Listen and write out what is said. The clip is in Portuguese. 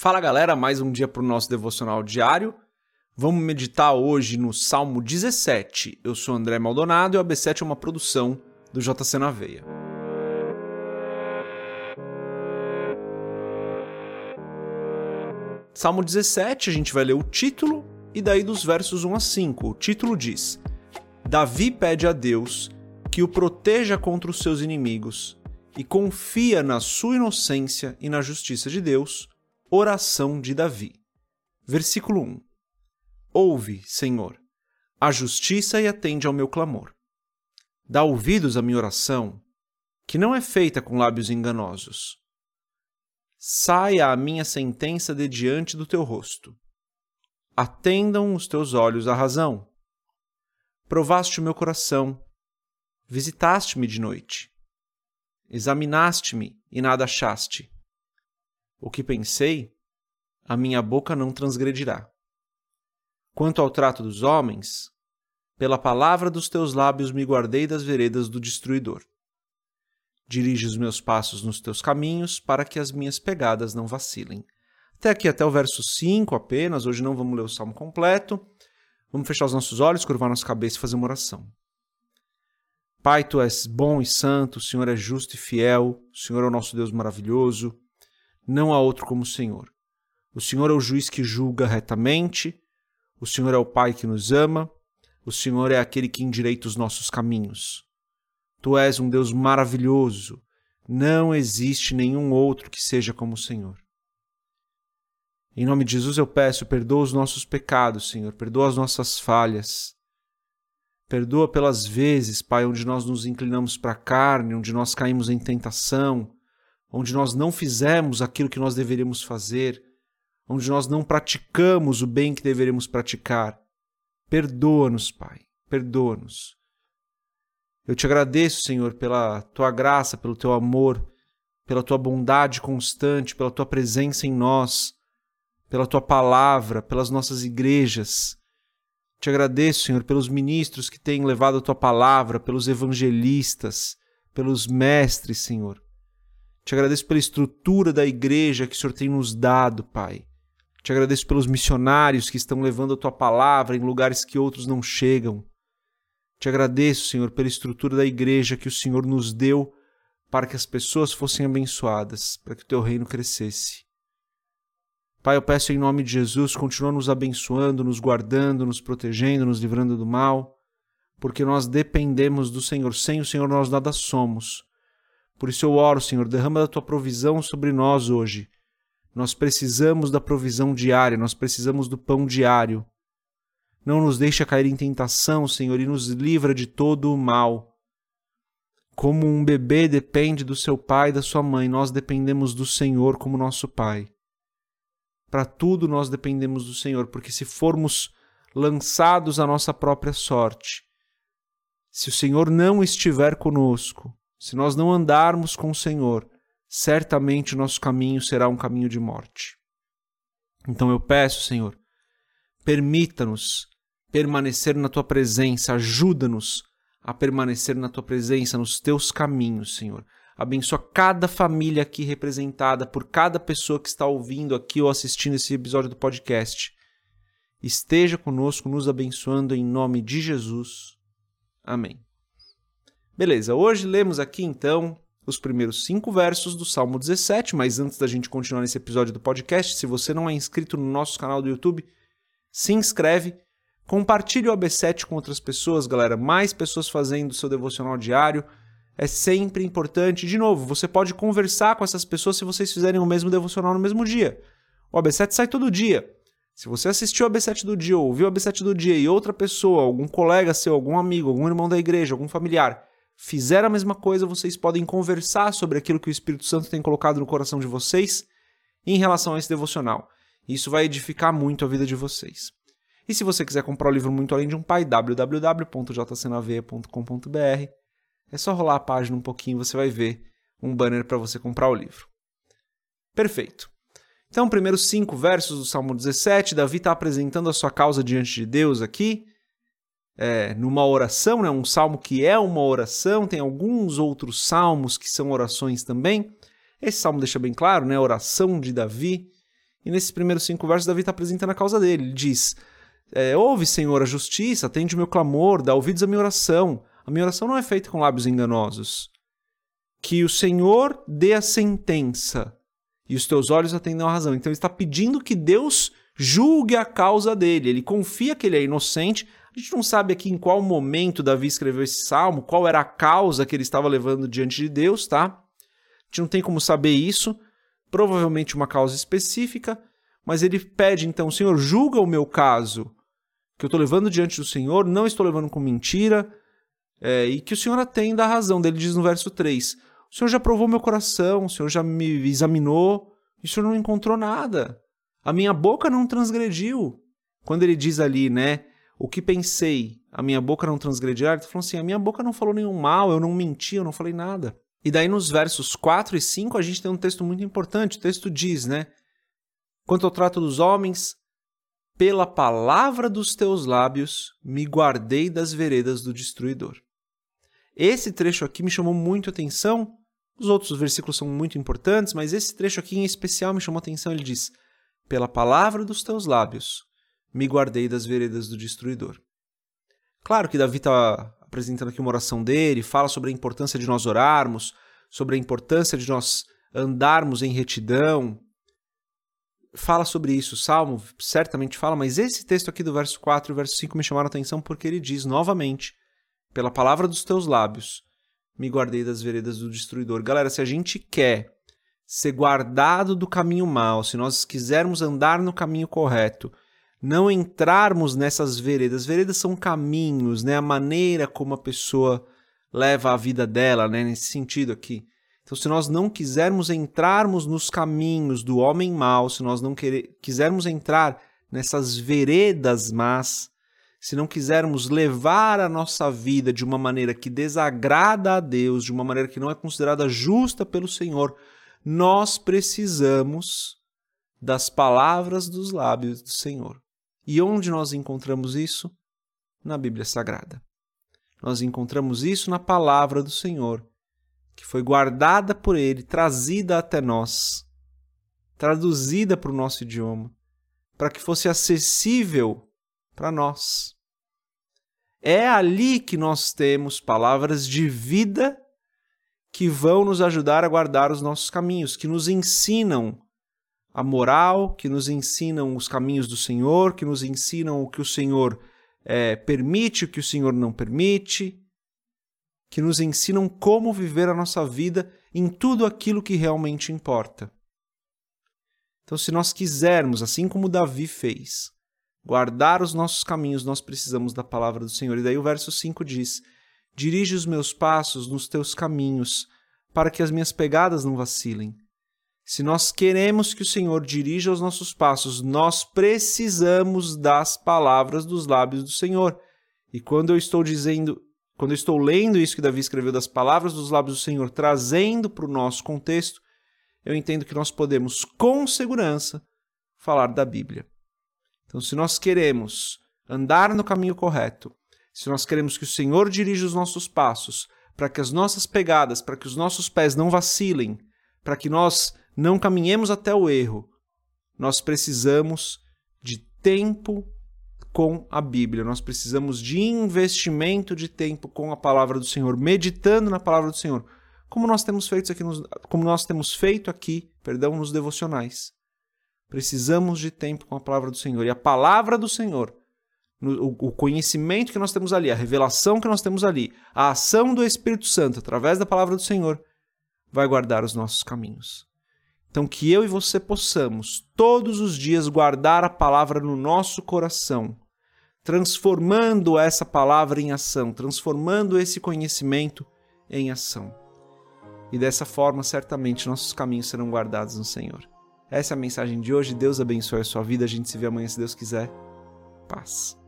Fala galera, mais um dia para o nosso devocional diário. Vamos meditar hoje no Salmo 17. Eu sou André Maldonado e o AB7 é uma produção do JC na Veia. Salmo 17, a gente vai ler o título e daí dos versos 1 a 5. O título diz: Davi pede a Deus que o proteja contra os seus inimigos e confia na sua inocência e na justiça de Deus Oração de Davi. Versículo 1. Ouve, Senhor, a justiça e atende ao meu clamor. Dá ouvidos à minha oração, que não é feita com lábios enganosos. Saia a minha sentença de diante do teu rosto. Atendam os teus olhos à razão. Provaste o meu coração, visitaste-me de noite. Examinaste-me e nada achaste o que pensei, a minha boca não transgredirá. Quanto ao trato dos homens, pela palavra dos teus lábios me guardei das veredas do destruidor. Dirige os meus passos nos teus caminhos, para que as minhas pegadas não vacilem. Até aqui, até o verso 5 apenas, hoje não vamos ler o salmo completo. Vamos fechar os nossos olhos, curvar nossa cabeça e fazer uma oração. Pai, tu és bom e santo, o Senhor é justo e fiel, o Senhor é o nosso Deus maravilhoso. Não há outro como o Senhor. O Senhor é o juiz que julga retamente, o Senhor é o Pai que nos ama, o Senhor é aquele que endireita os nossos caminhos. Tu és um Deus maravilhoso, não existe nenhum outro que seja como o Senhor. Em nome de Jesus eu peço, perdoa os nossos pecados, Senhor, perdoa as nossas falhas. Perdoa pelas vezes, Pai, onde nós nos inclinamos para a carne, onde nós caímos em tentação, onde nós não fizemos aquilo que nós deveríamos fazer, onde nós não praticamos o bem que deveríamos praticar. Perdoa-nos, Pai, perdoa-nos. Eu te agradeço, Senhor, pela tua graça, pelo teu amor, pela tua bondade constante, pela tua presença em nós, pela tua palavra, pelas nossas igrejas. Te agradeço, Senhor, pelos ministros que têm levado a tua palavra, pelos evangelistas, pelos mestres, Senhor. Te agradeço pela estrutura da igreja que o Senhor tem nos dado, Pai. Te agradeço pelos missionários que estão levando a tua palavra em lugares que outros não chegam. Te agradeço, Senhor, pela estrutura da igreja que o Senhor nos deu para que as pessoas fossem abençoadas, para que o teu reino crescesse. Pai, eu peço em nome de Jesus, continua nos abençoando, nos guardando, nos protegendo, nos livrando do mal, porque nós dependemos do Senhor. Sem o Senhor nós nada somos. Por isso eu oro, Senhor, derrama da tua provisão sobre nós hoje. Nós precisamos da provisão diária, nós precisamos do pão diário. Não nos deixa cair em tentação, Senhor, e nos livra de todo o mal. Como um bebê depende do seu pai e da sua mãe, nós dependemos do Senhor como nosso pai. Para tudo nós dependemos do Senhor, porque se formos lançados à nossa própria sorte, se o Senhor não estiver conosco, se nós não andarmos com o Senhor, certamente o nosso caminho será um caminho de morte. Então eu peço, Senhor, permita-nos permanecer na tua presença, ajuda-nos a permanecer na tua presença, nos teus caminhos, Senhor. Abençoa cada família aqui representada por cada pessoa que está ouvindo aqui ou assistindo esse episódio do podcast. Esteja conosco, nos abençoando em nome de Jesus. Amém. Beleza, hoje lemos aqui então os primeiros cinco versos do Salmo 17, mas antes da gente continuar nesse episódio do podcast, se você não é inscrito no nosso canal do YouTube, se inscreve, compartilhe o AB7 com outras pessoas, galera, mais pessoas fazendo o seu devocional diário, é sempre importante. De novo, você pode conversar com essas pessoas se vocês fizerem o mesmo devocional no mesmo dia. O AB7 sai todo dia. Se você assistiu o AB7 do dia, ouviu o AB7 do dia e outra pessoa, algum colega seu, algum amigo, algum irmão da igreja, algum familiar, fizeram a mesma coisa, vocês podem conversar sobre aquilo que o Espírito Santo tem colocado no coração de vocês em relação a esse devocional. Isso vai edificar muito a vida de vocês. E se você quiser comprar o livro Muito Além de um Pai, www.jcnaveia.com.br, é só rolar a página um pouquinho você vai ver um banner para você comprar o livro. Perfeito. Então, primeiros cinco versos do Salmo 17, Davi está apresentando a sua causa diante de Deus aqui é, numa oração, né? um salmo que é uma oração, tem alguns outros salmos que são orações também. Esse salmo deixa bem claro, né? Oração de Davi. E nesses primeiros cinco versos, Davi está apresentando a causa dele. Ele diz: é, Ouve, Senhor, a justiça, atende o meu clamor, dá ouvidos à minha oração. A minha oração não é feita com lábios enganosos. Que o Senhor dê a sentença e os teus olhos atendam a razão. Então ele está pedindo que Deus julgue a causa dele. Ele confia que ele é inocente. A gente não sabe aqui em qual momento Davi escreveu esse salmo, qual era a causa que ele estava levando diante de Deus, tá? A gente não tem como saber isso. Provavelmente uma causa específica, mas ele pede então, Senhor, julga o meu caso que eu estou levando diante do Senhor, não estou levando com mentira, é, e que o Senhor atenda a razão. Dele diz no verso 3: O Senhor já provou meu coração, o Senhor já me examinou, e o Senhor não encontrou nada. A minha boca não transgrediu. Quando ele diz ali, né? O que pensei, a minha boca não transgredirá, ele está falando assim: a minha boca não falou nenhum mal, eu não menti, eu não falei nada. E daí nos versos 4 e 5 a gente tem um texto muito importante. O texto diz, né? Quanto ao trato dos homens, pela palavra dos teus lábios me guardei das veredas do destruidor. Esse trecho aqui me chamou muito atenção. Os outros versículos são muito importantes, mas esse trecho aqui em especial me chamou a atenção. Ele diz: Pela palavra dos teus lábios me guardei das veredas do destruidor. Claro que Davi está apresentando aqui uma oração dele, fala sobre a importância de nós orarmos, sobre a importância de nós andarmos em retidão, fala sobre isso, o Salmo certamente fala, mas esse texto aqui do verso 4 e verso 5 me chamaram a atenção porque ele diz novamente: Pela palavra dos teus lábios me guardei das veredas do destruidor. Galera, se a gente quer ser guardado do caminho mau, se nós quisermos andar no caminho correto, não entrarmos nessas veredas. Veredas são caminhos, né? A maneira como a pessoa leva a vida dela, né? Nesse sentido aqui. Então, se nós não quisermos entrarmos nos caminhos do homem mau, se nós não querer, quisermos entrar nessas veredas más, se não quisermos levar a nossa vida de uma maneira que desagrada a Deus, de uma maneira que não é considerada justa pelo Senhor, nós precisamos das palavras dos lábios do Senhor. E onde nós encontramos isso? Na Bíblia Sagrada. Nós encontramos isso na palavra do Senhor que foi guardada por ele, trazida até nós, traduzida para o nosso idioma, para que fosse acessível para nós. É ali que nós temos palavras de vida que vão nos ajudar a guardar os nossos caminhos, que nos ensinam a moral, que nos ensinam os caminhos do Senhor, que nos ensinam o que o Senhor é, permite, o que o Senhor não permite, que nos ensinam como viver a nossa vida em tudo aquilo que realmente importa. Então, se nós quisermos, assim como Davi fez, guardar os nossos caminhos, nós precisamos da palavra do Senhor. E daí o verso 5 diz: Dirige os meus passos nos teus caminhos, para que as minhas pegadas não vacilem. Se nós queremos que o Senhor dirija os nossos passos, nós precisamos das palavras dos lábios do Senhor. E quando eu estou dizendo quando eu estou lendo isso que Davi escreveu das palavras dos lábios do Senhor, trazendo para o nosso contexto, eu entendo que nós podemos, com segurança, falar da Bíblia. Então, se nós queremos andar no caminho correto, se nós queremos que o Senhor dirija os nossos passos, para que as nossas pegadas, para que os nossos pés não vacilem, para que nós não caminhemos até o erro, nós precisamos de tempo com a Bíblia. Nós precisamos de investimento de tempo com a palavra do Senhor, meditando na palavra do Senhor, como nós temos feito aqui, nos, como nós temos feito aqui, perdão, nos devocionais. Precisamos de tempo com a palavra do Senhor e a palavra do Senhor, o conhecimento que nós temos ali, a revelação que nós temos ali, a ação do Espírito Santo através da palavra do Senhor, vai guardar os nossos caminhos. Então, que eu e você possamos todos os dias guardar a palavra no nosso coração, transformando essa palavra em ação, transformando esse conhecimento em ação. E dessa forma, certamente, nossos caminhos serão guardados no Senhor. Essa é a mensagem de hoje. Deus abençoe a sua vida. A gente se vê amanhã, se Deus quiser. Paz.